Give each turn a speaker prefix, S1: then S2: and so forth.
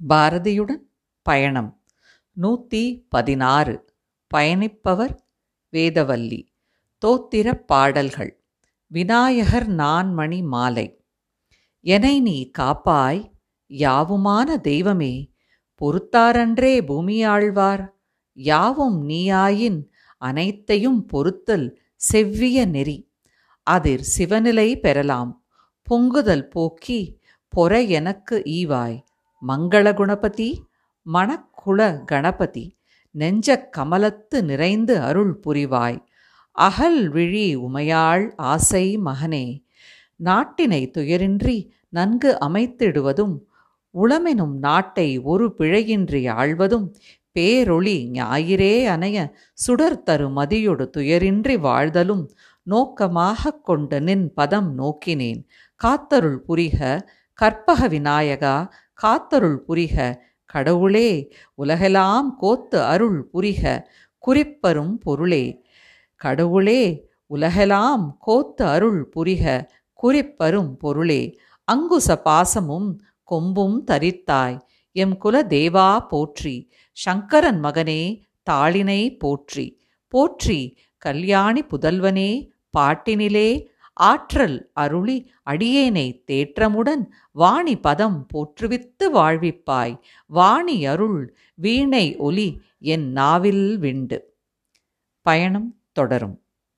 S1: பாரதியுடன் பயணம். நூற்றி பதினாறு. பயணிப்பவர் வேதவல்லி. தோத்திரப் பாடல்கள். விநாயகர் நான்மணி மாலை. எனை நீ காப்பாய் யாவுமான தெய்வமே பொறுத்தாரன்றே பூமியாழ்வார் யாவும் நீயாயின் அனைத்தையும் பொறுத்தல் செவ்விய நெறி. அதிர் சிவநிலை பெறலாம். பொங்குதல் போக்கி பொற எனக்கு ஈவாய். மங்கள குணபதி மணக்குள கணபதி நெஞ்சக் கமலத்து நிறைந்து அருள் புரிவாய். அகல் விழி உமையாள் ஆசை மகனே நாட்டினை துயரின்றி நன்கு அமைத்திடுவதும் உளமெனும் நாட்டை ஒரு பிழையின்றி ஆழ்வதும் பேரொளி ஞாயிறே அணைய சுடர் தரு மதியொடு துயரின்றி வாழ்தலும் நோக்கமாகக் கொண்டு நின் பதம் நோக்கினேன். காத்தருள் புரிக கற்பக விநாயகா காத்தருள் புரிக. கடவுளே உலகெல்லாம் கோத்து அருள் புரிக. குறிப்பரும் பொருளே. கடவுளே உலகெல்லாம் கோத்து அருள் புரிக. குறிப்பரும் பொருளே. அங்குச பாசமும் கொம்பும் தரித்தாய். எம் குல தேவா போற்றி. சங்கரன் மகனே தாளினை போற்றி. போற்றி கல்யாணி புதல்வனே பாட்டினிலே ஆற்றல் அருளி அடியேனை தேற்றமுடன் வாணி பதம் போற்றுவித்து வாழ்விப்பாய். வாணி அருள் வீணை ஒலி என் நாவில் விண்டு. பயணம் தொடரும்.